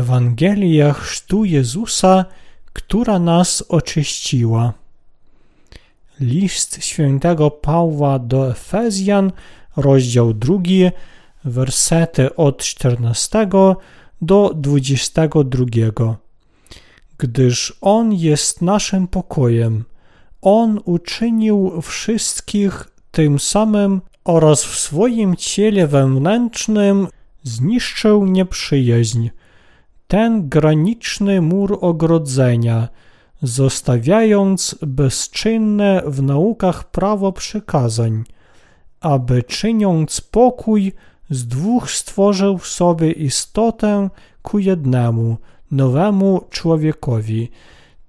Ewangelia chrztu Jezusa, która nas oczyściła. List świętego Pawła do Efezjan, rozdział drugi, wersety od 14 do 22. Gdyż On jest naszym pokojem, On uczynił wszystkich tym samym oraz w swoim ciele wewnętrznym zniszczył nieprzyjaźń, ten graniczny mur ogrodzenia, zostawiając bezczynne w naukach prawo przykazań, aby czyniąc pokój z dwóch stworzył sobie istotę ku jednemu, nowemu człowiekowi.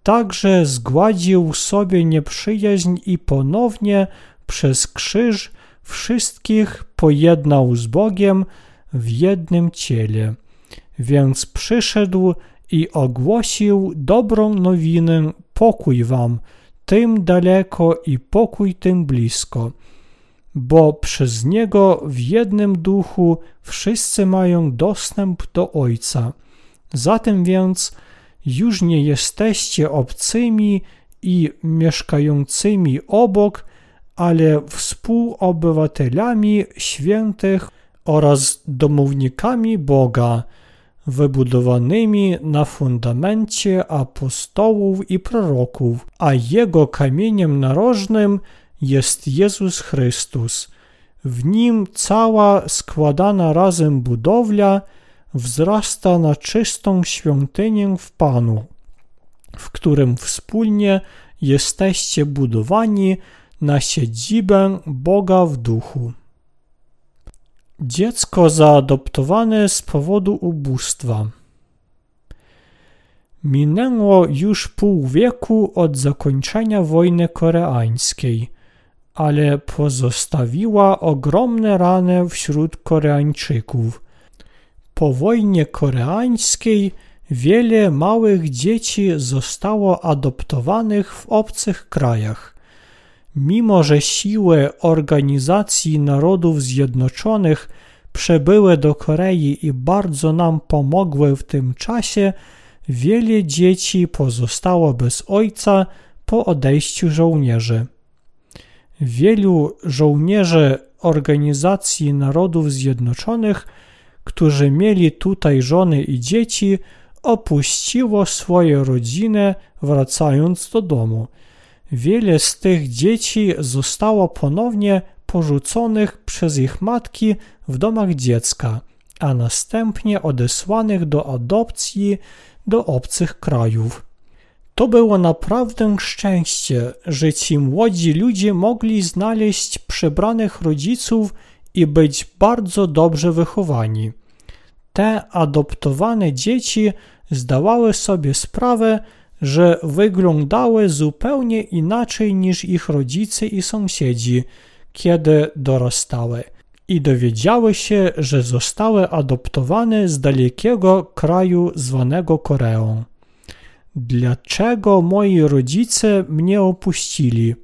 Także zgładził sobie nieprzyjaźń i ponownie przez krzyż wszystkich pojednał z Bogiem w jednym ciele. Więc przyszedł i ogłosił dobrą nowinę, pokój wam, tym daleko i pokój tym blisko. Bo przez Niego w jednym duchu wszyscy mają dostęp do Ojca. Zatem więc już nie jesteście obcymi i mieszkającymi obok, ale współobywatelami świętych oraz domownikami Boga, wybudowanymi na fundamencie apostołów i proroków, a jego kamieniem narożnym jest Jezus Chrystus. W nim cała składana razem budowla wzrasta na czystą świątynię w Panu, w którym wspólnie jesteście budowani na siedzibę Boga w duchu. Dziecko zaadoptowane z powodu ubóstwa. Minęło już pół wieku od zakończenia wojny koreańskiej, ale pozostawiła ogromne rany wśród Koreańczyków. Po wojnie koreańskiej wiele małych dzieci zostało adoptowanych w obcych krajach. Mimo, że siły Organizacji Narodów Zjednoczonych przybyły do Korei i bardzo nam pomogły w tym czasie, wiele dzieci pozostało bez ojca po odejściu żołnierzy. Wielu żołnierzy Organizacji Narodów Zjednoczonych, którzy mieli tutaj żony i dzieci, opuściło swoje rodziny, wracając do domu. Wiele z tych dzieci zostało ponownie porzuconych przez ich matki w domach dziecka, a następnie odesłanych do adopcji do obcych krajów. To było naprawdę szczęście, że ci młodzi ludzie mogli znaleźć przebranych rodziców i być bardzo dobrze wychowani. Te adoptowane dzieci zdawały sobie sprawę, że wyglądały zupełnie inaczej niż ich rodzice i sąsiedzi, kiedy dorastały i dowiedziały się, że zostały adoptowane z dalekiego kraju zwanego Koreą. Dlaczego moi rodzice mnie opuścili?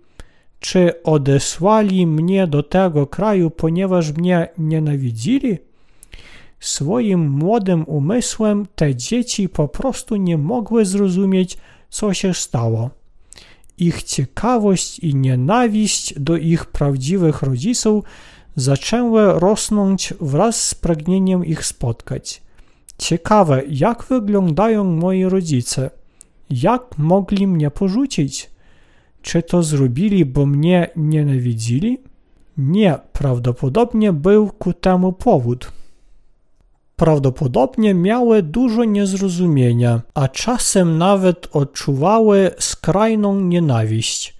Czy odesłali mnie do tego kraju, ponieważ mnie nienawidzili? Swoim młodym umysłem te dzieci po prostu nie mogły zrozumieć, co się stało. Ich ciekawość i nienawiść do ich prawdziwych rodziców zaczęły rosnąć wraz z pragnieniem ich spotkać. Ciekawe, jak wyglądają moi rodzice. Jak mogli mnie porzucić? Czy to zrobili, bo mnie nienawidzili? Nie, prawdopodobnie był ku temu powód prawdopodobnie miały dużo niezrozumienia, a czasem nawet odczuwały skrajną nienawiść,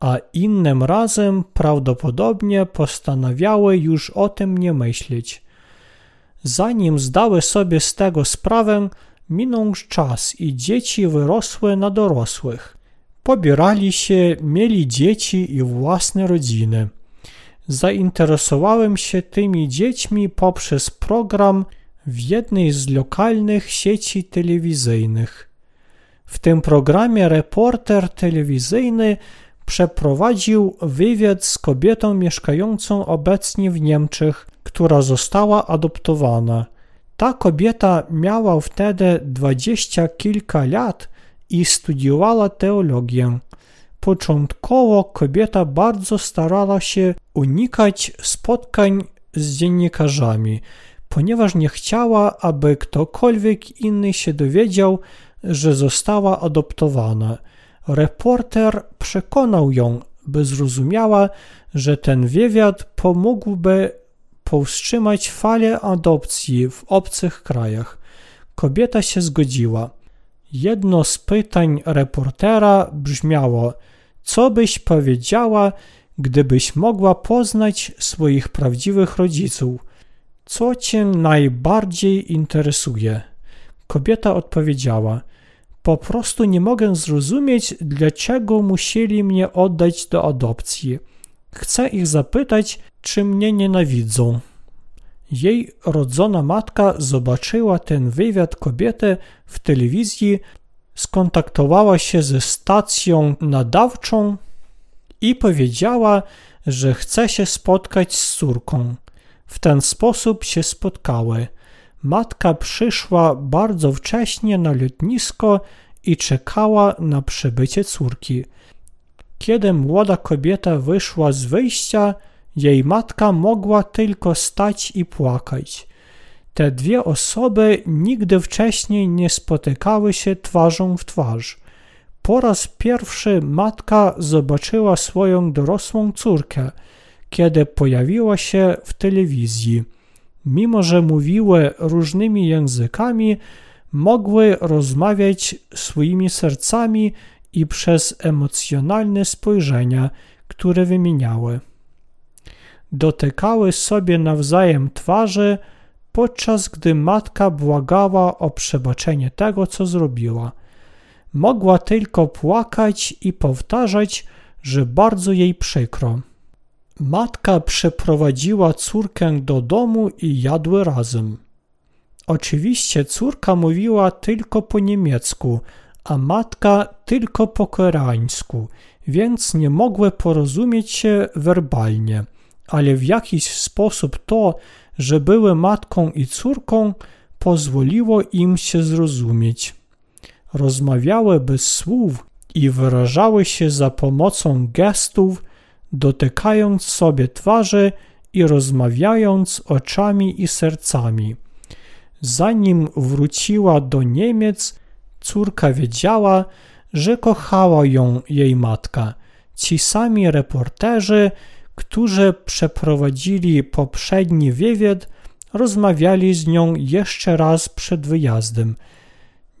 a innym razem prawdopodobnie postanawiały już o tym nie myśleć. Zanim zdały sobie z tego sprawę, minął czas i dzieci wyrosły na dorosłych. Pobierali się, mieli dzieci i własne rodziny. Zainteresowałem się tymi dziećmi poprzez program w jednej z lokalnych sieci telewizyjnych. W tym programie reporter telewizyjny przeprowadził wywiad z kobietą mieszkającą obecnie w Niemczech, która została adoptowana. Ta kobieta miała wtedy dwadzieścia kilka lat i studiowała teologię. Początkowo kobieta bardzo starała się unikać spotkań z dziennikarzami, ponieważ nie chciała, aby ktokolwiek inny się dowiedział, że została adoptowana. Reporter przekonał ją, by zrozumiała, że ten wywiad pomógłby powstrzymać falę adopcji w obcych krajach. Kobieta się zgodziła. Jedno z pytań reportera brzmiało: Co byś powiedziała, gdybyś mogła poznać swoich prawdziwych rodziców? Co cię najbardziej interesuje? Kobieta odpowiedziała: Po prostu nie mogę zrozumieć, dlaczego musieli mnie oddać do adopcji. Chcę ich zapytać, czy mnie nienawidzą. Jej rodzona matka zobaczyła ten wywiad kobiety w telewizji, skontaktowała się ze stacją nadawczą i powiedziała, że chce się spotkać z córką. W ten sposób się spotkały. Matka przyszła bardzo wcześnie na lotnisko i czekała na przybycie córki. Kiedy młoda kobieta wyszła z wyjścia, jej matka mogła tylko stać i płakać. Te dwie osoby nigdy wcześniej nie spotykały się twarzą w twarz. Po raz pierwszy matka zobaczyła swoją dorosłą córkę, kiedy pojawiła się w telewizji. Mimo, że mówiły różnymi językami, mogły rozmawiać swoimi sercami i przez emocjonalne spojrzenia, które wymieniały. Dotykały sobie nawzajem twarzy, podczas gdy matka błagała o przebaczenie tego, co zrobiła. Mogła tylko płakać i powtarzać, że bardzo jej przykro. Matka przeprowadziła córkę do domu i jadły razem. Oczywiście córka mówiła tylko po niemiecku, a matka tylko po koreańsku, więc nie mogły porozumieć się werbalnie, ale w jakiś sposób to, że były matką i córką, pozwoliło im się zrozumieć. Rozmawiały bez słów i wyrażały się za pomocą gestów, dotykając sobie twarzy i rozmawiając oczami i sercami. Zanim wróciła do Niemiec, córka wiedziała, że kochała ją jej matka. Ci sami reporterzy, którzy przeprowadzili poprzedni wywiad, rozmawiali z nią jeszcze raz przed wyjazdem.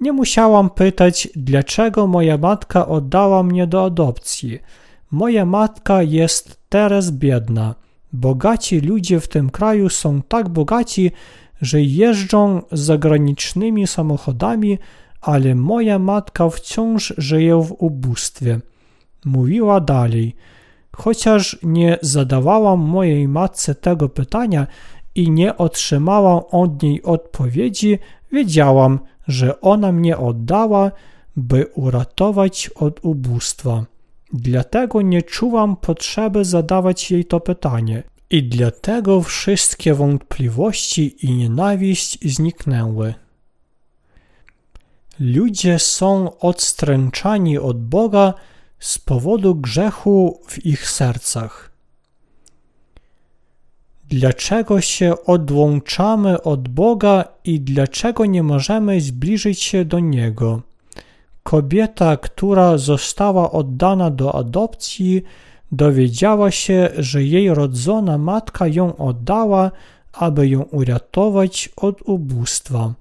Nie musiałam pytać, dlaczego moja matka oddała mnie do adopcji. Moja matka jest teraz biedna. Bogaci ludzie w tym kraju są tak bogaci, że jeżdżą zagranicznymi samochodami, ale moja matka wciąż żyje w ubóstwie. Mówiła dalej. Chociaż nie zadawałam mojej matce tego pytania i nie otrzymałam od niej odpowiedzi, wiedziałam, że ona mnie oddała, by uratować od ubóstwa. Dlatego nie czułam potrzeby zadawać jej to pytanie. I dlatego wszystkie wątpliwości i nienawiść zniknęły. Ludzie są odstręczani od Boga z powodu grzechu w ich sercach. Dlaczego się odłączamy od Boga i dlaczego nie możemy zbliżyć się do Niego? Kobieta, która została oddana do adopcji, dowiedziała się, że jej rodzona matka ją oddała, aby ją uratować od ubóstwa.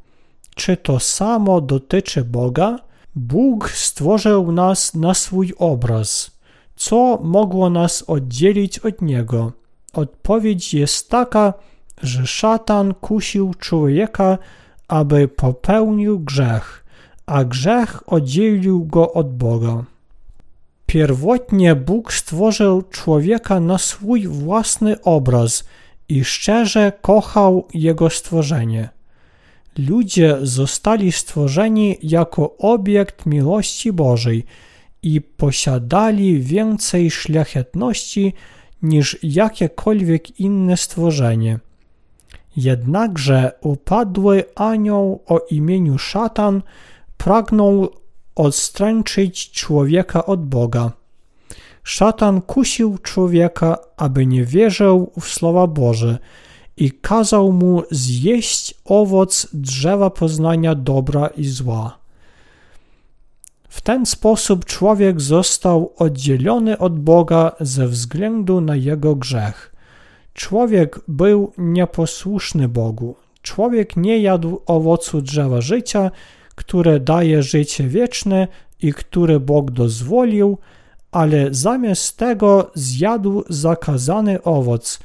Czy to samo dotyczy Boga? Bóg stworzył nas na swój obraz. Co mogło nas oddzielić od Niego? Odpowiedź jest taka, że szatan kusił człowieka, aby popełnił grzech, a grzech oddzielił go od Boga. Pierwotnie Bóg stworzył człowieka na swój własny obraz i szczerze kochał jego stworzenie. Ludzie zostali stworzeni jako obiekt miłości Bożej i posiadali więcej szlachetności niż jakiekolwiek inne stworzenie. Jednakże upadły anioł o imieniu szatan pragnął odstręczyć człowieka od Boga. Szatan kusił człowieka, aby nie wierzył w słowa Boże i kazał mu zjeść owoc drzewa poznania dobra i zła. W ten sposób człowiek został oddzielony od Boga ze względu na jego grzech. Człowiek był nieposłuszny Bogu. Człowiek nie jadł owocu drzewa życia, które daje życie wieczne i które Bóg dozwolił, ale zamiast tego zjadł zakazany owoc,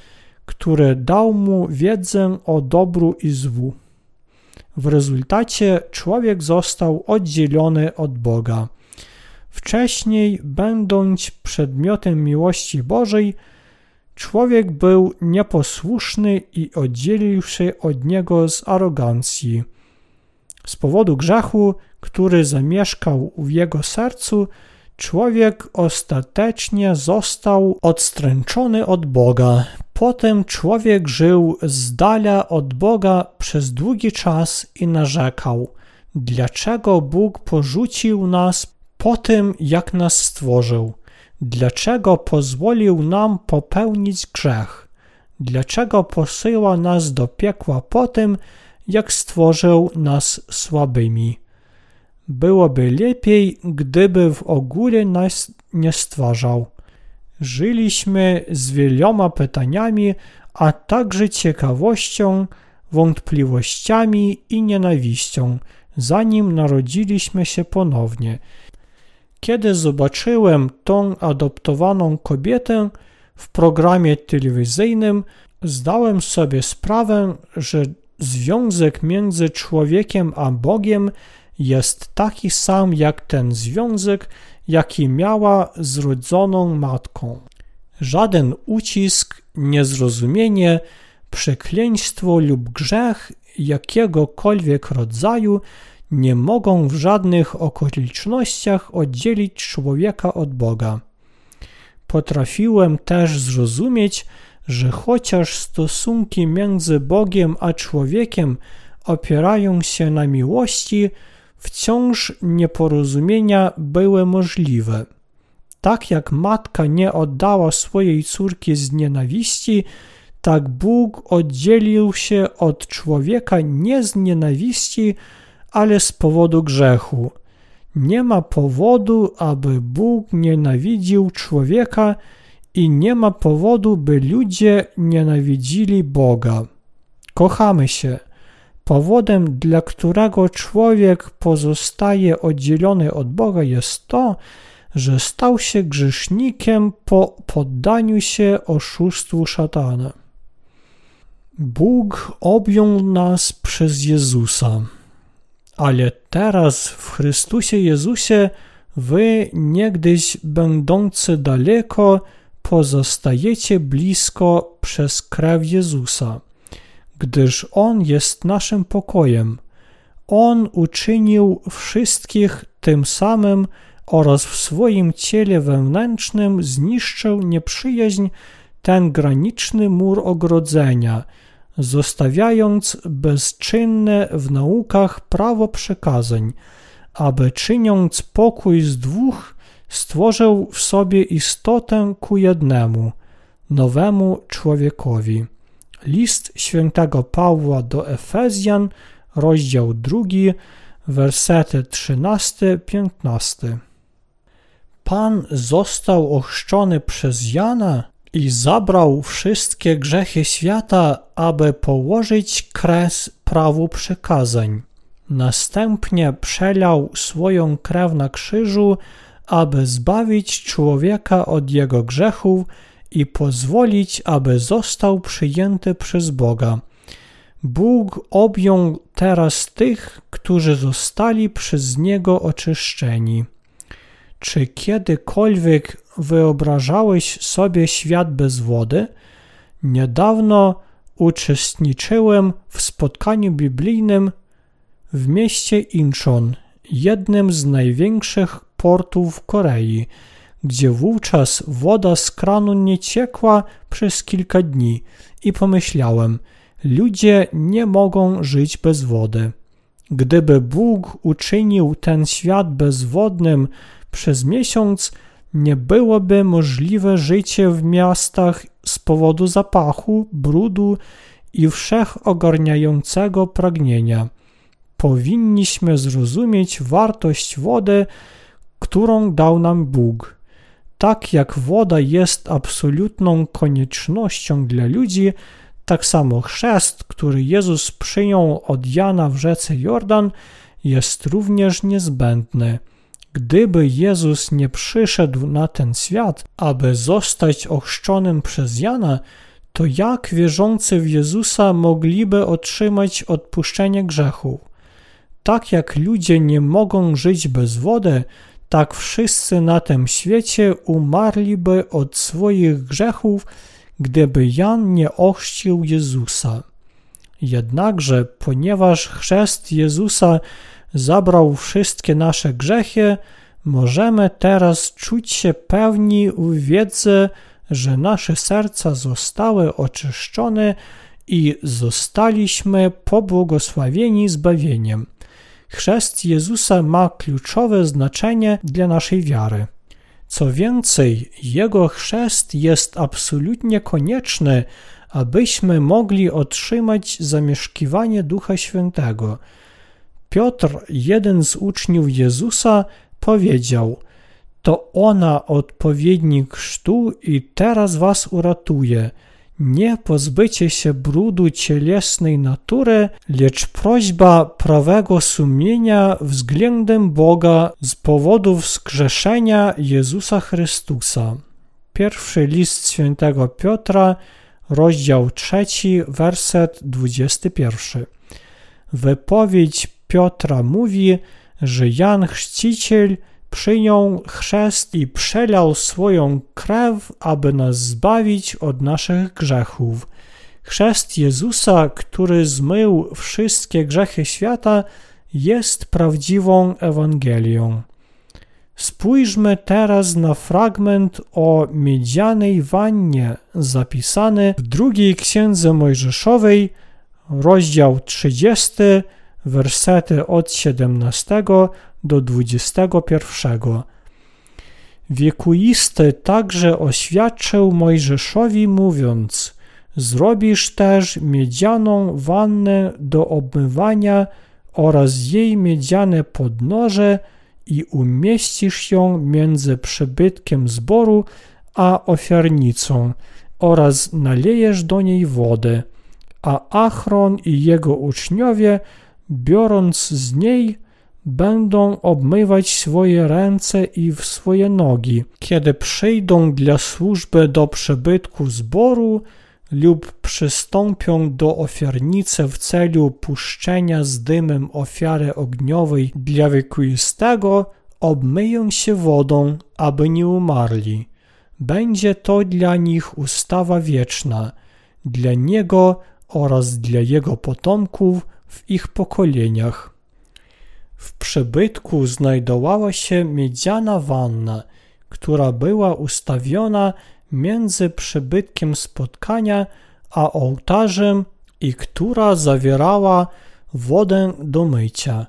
który dał mu wiedzę o dobru i złu. W rezultacie człowiek został oddzielony od Boga. Wcześniej, będąc przedmiotem miłości Bożej, człowiek był nieposłuszny i oddzielił się od niego z arogancji. Z powodu grzechu, który zamieszkał w jego sercu, człowiek ostatecznie został odstręczony od Boga. Potem człowiek żył z dala od Boga przez długi czas i narzekał, dlaczego Bóg porzucił nas po tym, jak nas stworzył, dlaczego pozwolił nam popełnić grzech, dlaczego posyła nas do piekła po tym, jak stworzył nas słabymi. Byłoby lepiej, gdyby w ogóle nas nie stwarzał. Żyliśmy z wieloma pytaniami, a także ciekawością, wątpliwościami i nienawiścią, zanim narodziliśmy się ponownie. Kiedy zobaczyłem tą adoptowaną kobietę w programie telewizyjnym, zdałem sobie sprawę, że związek między człowiekiem a Bogiem jest taki sam jak ten związek, jaki miała z rodzoną matką. Żaden ucisk, niezrozumienie, przekleństwo lub grzech jakiegokolwiek rodzaju nie mogą w żadnych okolicznościach oddzielić człowieka od Boga. Potrafiłem też zrozumieć, że chociaż stosunki między Bogiem a człowiekiem opierają się na miłości, wciąż nieporozumienia były możliwe. Tak jak matka nie oddała swojej córki z nienawiści, tak Bóg oddzielił się od człowieka nie z nienawiści, ale z powodu grzechu. Nie ma powodu, aby Bóg nienawidził człowieka i nie ma powodu, by ludzie nienawidzili Boga. Kochamy się. Powodem, dla którego człowiek pozostaje oddzielony od Boga, jest to, że stał się grzesznikiem po poddaniu się oszustwu szatana. Bóg objął nas przez Jezusa, ale teraz w Chrystusie Jezusie wy, niegdyś będący daleko, pozostajecie blisko przez krew Jezusa gdyż On jest naszym pokojem. On uczynił wszystkich tym samym oraz w swoim ciele wewnętrznym zniszczył nieprzyjaźń ten graniczny mur ogrodzenia, zostawiając bezczynne w naukach prawo przekazań, aby czyniąc pokój z dwóch, stworzył w sobie istotę ku jednemu, nowemu człowiekowi. List świętego Pawła do Efezjan, rozdział 2, wersety 13-15. Pan został ochrzczony przez Jana i zabrał wszystkie grzechy świata, aby położyć kres prawu przykazań. Następnie przelał swoją krew na krzyżu, aby zbawić człowieka od jego grzechów i pozwolić, aby został przyjęty przez Boga. Bóg objął teraz tych, którzy zostali przez Niego oczyszczeni. Czy kiedykolwiek wyobrażałeś sobie świat bez wody? Niedawno uczestniczyłem w spotkaniu biblijnym w mieście Incheon, jednym z największych portów w Korei gdzie wówczas woda z kranu nie ciekła przez kilka dni i pomyślałem, ludzie nie mogą żyć bez wody. Gdyby Bóg uczynił ten świat bezwodnym przez miesiąc, nie byłoby możliwe życie w miastach z powodu zapachu, brudu i wszechogarniającego pragnienia. Powinniśmy zrozumieć wartość wody, którą dał nam Bóg. Tak jak woda jest absolutną koniecznością dla ludzi, tak samo chrzest, który Jezus przyjął od Jana w rzece Jordan, jest również niezbędny. Gdyby Jezus nie przyszedł na ten świat, aby zostać ochrzczonym przez Jana, to jak wierzący w Jezusa mogliby otrzymać odpuszczenie grzechów? Tak jak ludzie nie mogą żyć bez wody, tak wszyscy na tym świecie umarliby od swoich grzechów, gdyby Jan nie ochrzcił Jezusa. Jednakże, ponieważ chrzest Jezusa zabrał wszystkie nasze grzechy, możemy teraz czuć się pewni w wiedzy, że nasze serca zostały oczyszczone i zostaliśmy pobłogosławieni zbawieniem. Chrzest Jezusa ma kluczowe znaczenie dla naszej wiary. Co więcej, Jego chrzest jest absolutnie konieczny, abyśmy mogli otrzymać zamieszkiwanie Ducha Świętego. Piotr, jeden z uczniów Jezusa, powiedział: To ona odpowiednik chrztu i teraz was uratuje nie pozbycie się brudu cielesnej natury, lecz prośba prawego sumienia względem Boga z powodu wskrzeszenia Jezusa Chrystusa. Pierwszy list świętego Piotra, rozdział trzeci, werset 21. Wypowiedź Piotra mówi, że Jan Chrzciciel – przyjął chrzest i przelał swoją krew, aby nas zbawić od naszych grzechów. Chrzest Jezusa, który zmył wszystkie grzechy świata, jest prawdziwą Ewangelią. Spójrzmy teraz na fragment o miedzianej wannie zapisany w drugiej księdze Mojżeszowej, rozdział 30, wersety od 17 do 21. Wiekuisty także oświadczył Mojżeszowi mówiąc Zrobisz też miedzianą wannę do obmywania oraz jej miedziane podnoże i umieścisz ją między przybytkiem zboru a ofiarnicą oraz nalejesz do niej wodę, a Achron i jego uczniowie, biorąc z niej, będą obmywać swoje ręce i w swoje nogi, kiedy przyjdą dla służby do przybytku zboru lub przystąpią do ofiarnicy w celu puszczenia z dymem ofiary ogniowej dla wiekuistego, obmyją się wodą, aby nie umarli. Będzie to dla nich ustawa wieczna, dla niego oraz dla jego potomków w ich pokoleniach. W przybytku znajdowała się miedziana wanna, która była ustawiona między przybytkiem spotkania a ołtarzem i która zawierała wodę do mycia.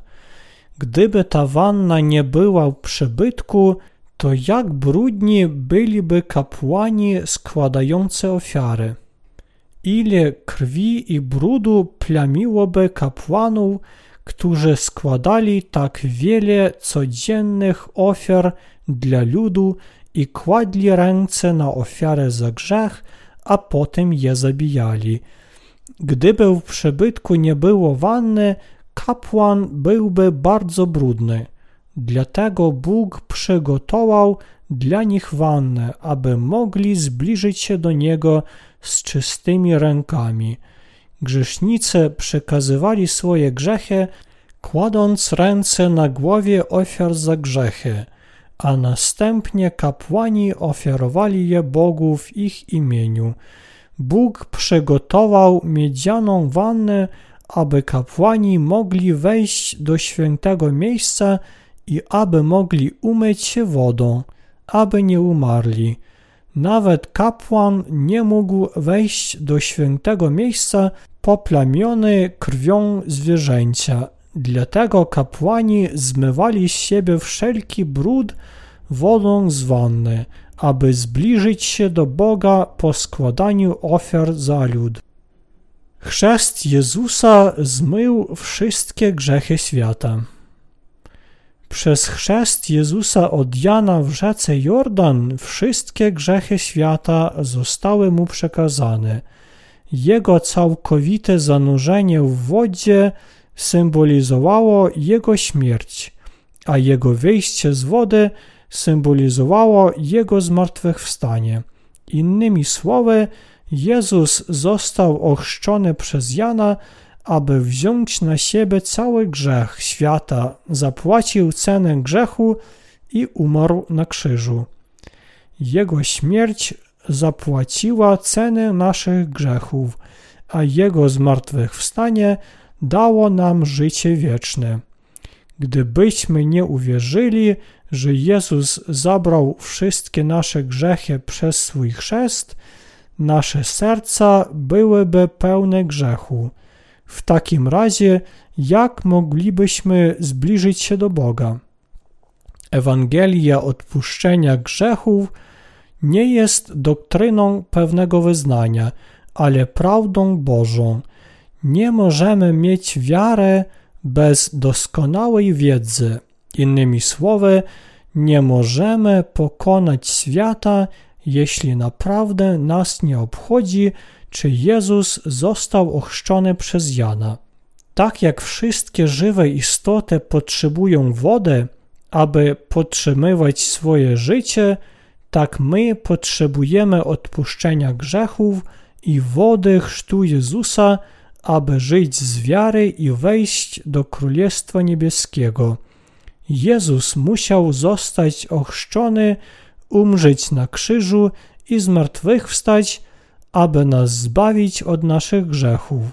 Gdyby ta wanna nie była w przybytku, to jak brudni byliby kapłani składający ofiary. Ile krwi i brudu plamiłoby kapłanów, którzy składali tak wiele codziennych ofiar dla ludu i kładli ręce na ofiarę za grzech, a potem je zabijali. Gdyby w przybytku nie było wanny, kapłan byłby bardzo brudny. Dlatego Bóg przygotował dla nich wannę, aby mogli zbliżyć się do Niego z czystymi rękami. Grzesznicy przekazywali swoje grzechy, kładąc ręce na głowie ofiar za grzechy, a następnie kapłani ofiarowali je Bogu w ich imieniu. Bóg przygotował miedzianą wannę, aby kapłani mogli wejść do świętego miejsca i aby mogli umyć się wodą, aby nie umarli. Nawet kapłan nie mógł wejść do świętego miejsca, poplamiony krwią zwierzęcia. Dlatego kapłani zmywali z siebie wszelki brud wodą z wanny, aby zbliżyć się do Boga po składaniu ofiar za lud. Chrzest Jezusa zmył wszystkie grzechy świata. Przez chrzest Jezusa od Jana w rzece Jordan wszystkie grzechy świata zostały mu przekazane. Jego całkowite zanurzenie w wodzie symbolizowało jego śmierć, a jego wyjście z wody symbolizowało jego zmartwychwstanie. Innymi słowy, Jezus został ochrzczony przez Jana, aby wziąć na siebie cały grzech świata, zapłacił cenę grzechu i umarł na krzyżu. Jego śmierć zapłaciła cenę naszych grzechów, a Jego zmartwychwstanie dało nam życie wieczne. Gdybyśmy nie uwierzyli, że Jezus zabrał wszystkie nasze grzechy przez swój chrzest, nasze serca byłyby pełne grzechu. W takim razie, jak moglibyśmy zbliżyć się do Boga? Ewangelia odpuszczenia grzechów nie jest doktryną pewnego wyznania, ale prawdą Bożą. Nie możemy mieć wiary bez doskonałej wiedzy. Innymi słowy, nie możemy pokonać świata, jeśli naprawdę nas nie obchodzi, czy Jezus został ochrzczony przez Jana. Tak jak wszystkie żywe istoty potrzebują wody, aby podtrzymywać swoje życie, tak my potrzebujemy odpuszczenia grzechów i wody chrztu Jezusa, aby żyć z wiary i wejść do Królestwa Niebieskiego. Jezus musiał zostać ochrzczony, umrzeć na krzyżu i zmartwychwstać, aby nas zbawić od naszych grzechów.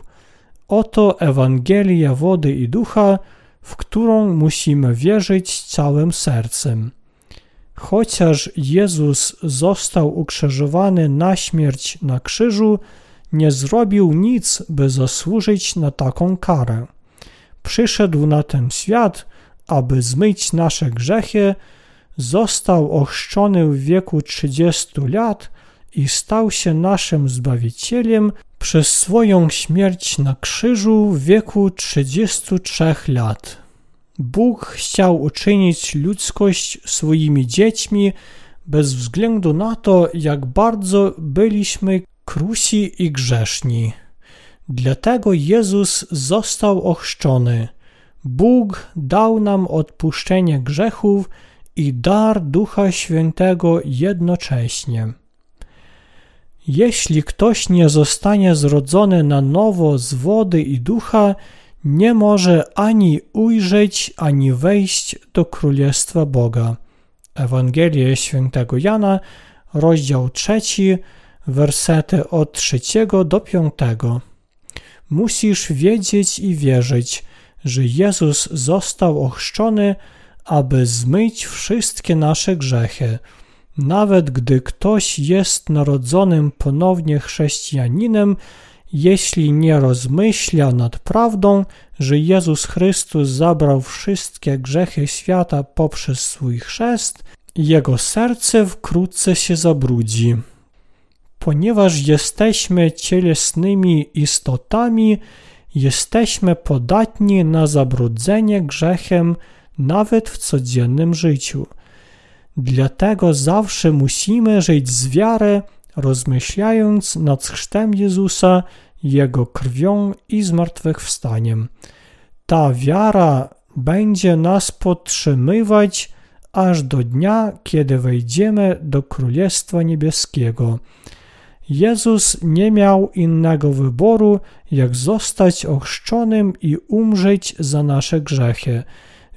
Oto Ewangelia wody i ducha, w którą musimy wierzyć całym sercem. Chociaż Jezus został ukrzyżowany na śmierć na krzyżu, nie zrobił nic, by zasłużyć na taką karę. Przyszedł na ten świat, aby zmyć nasze grzechy, został ochrzczony w wieku 30 lat i stał się naszym Zbawicielem przez swoją śmierć na krzyżu w wieku 33 lat. Bóg chciał uczynić ludzkość swoimi dziećmi bez względu na to, jak bardzo byliśmy krusi i grzeszni. Dlatego Jezus został ochrzczony. Bóg dał nam odpuszczenie grzechów i dar Ducha Świętego jednocześnie. Jeśli ktoś nie zostanie zrodzony na nowo z wody i ducha, nie może ani ujrzeć, ani wejść do Królestwa Boga. Ewangelia Świętego Jana, rozdział trzeci, wersety od trzeciego do piątego. Musisz wiedzieć i wierzyć, że Jezus został ochrzczony, aby zmyć wszystkie nasze grzechy. Nawet gdy ktoś jest narodzonym ponownie chrześcijaninem, jeśli nie rozmyśla nad prawdą, że Jezus Chrystus zabrał wszystkie grzechy świata poprzez swój chrzest, jego serce wkrótce się zabrudzi. Ponieważ jesteśmy cielesnymi istotami, jesteśmy podatni na zabrudzenie grzechem nawet w codziennym życiu. Dlatego zawsze musimy żyć z wiary, rozmyślając nad chrztem Jezusa, Jego krwią i zmartwychwstaniem. Ta wiara będzie nas podtrzymywać aż do dnia, kiedy wejdziemy do Królestwa Niebieskiego. Jezus nie miał innego wyboru, jak zostać ochrzczonym i umrzeć za nasze grzechy,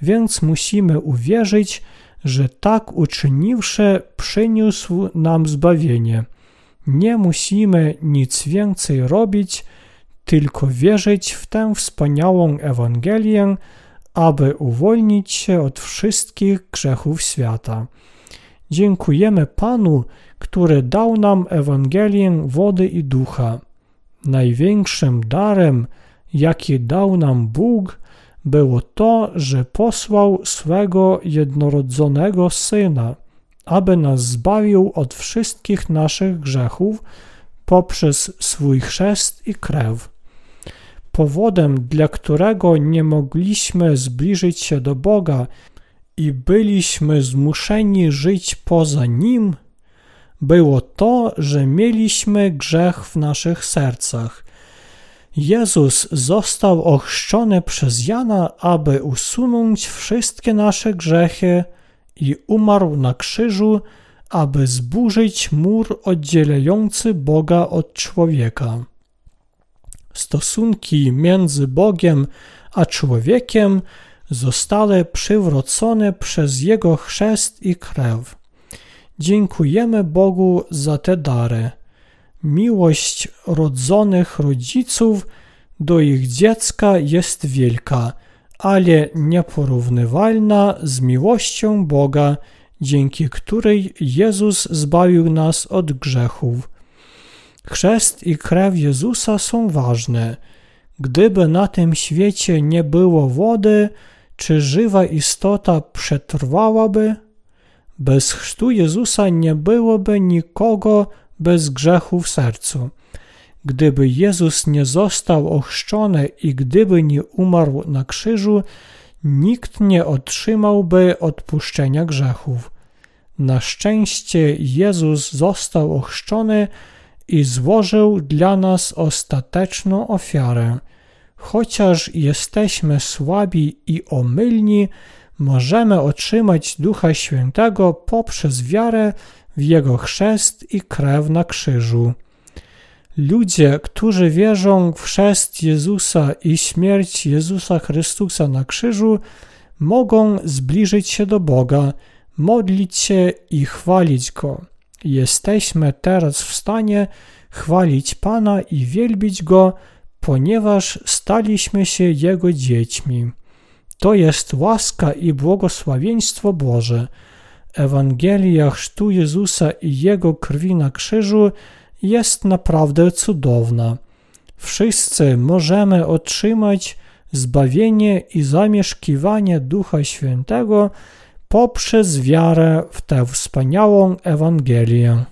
więc musimy uwierzyć, że tak uczyniwszy przyniósł nam zbawienie. Nie musimy nic więcej robić, tylko wierzyć w tę wspaniałą Ewangelię, aby uwolnić się od wszystkich grzechów świata. Dziękujemy Panu, który dał nam Ewangelię wody i ducha. Największym darem, jaki dał nam Bóg, było to, że posłał swego jednorodzonego Syna, aby nas zbawił od wszystkich naszych grzechów poprzez swój chrzest i krew. Powodem, dla którego nie mogliśmy zbliżyć się do Boga i byliśmy zmuszeni żyć poza Nim, było to, że mieliśmy grzech w naszych sercach. Jezus został ochrzczony przez Jana, aby usunąć wszystkie nasze grzechy i umarł na krzyżu, aby zburzyć mur oddzielający Boga od człowieka. Stosunki między Bogiem a człowiekiem zostały przywrócone przez Jego chrzest i krew. Dziękujemy Bogu za te dary. Miłość rodzonych rodziców do ich dziecka jest wielka, ale nieporównywalna z miłością Boga, dzięki której Jezus zbawił nas od grzechów. Chrzest i krew Jezusa są ważne. Gdyby na tym świecie nie było wody, czy żywa istota przetrwałaby? Bez chrztu Jezusa nie byłoby nikogo bez grzechu w sercu. Gdyby Jezus nie został ochrzczony i gdyby nie umarł na krzyżu, nikt nie otrzymałby odpuszczenia grzechów. Na szczęście Jezus został ochrzczony i złożył dla nas ostateczną ofiarę. Chociaż jesteśmy słabi i omylni, możemy otrzymać Ducha Świętego poprzez wiarę w Jego chrzest i krew na krzyżu. Ludzie, którzy wierzą w chrzest Jezusa i śmierć Jezusa Chrystusa na krzyżu, mogą zbliżyć się do Boga, modlić się i chwalić Go. Jesteśmy teraz w stanie chwalić Pana i wielbić Go, ponieważ staliśmy się Jego dziećmi. To jest łaska i błogosławieństwo Boże. Ewangelia chrztu Jezusa i Jego krwi na krzyżu jest naprawdę cudowna. Wszyscy możemy otrzymać zbawienie i zamieszkiwanie Ducha Świętego poprzez wiarę w tę wspaniałą Ewangelię.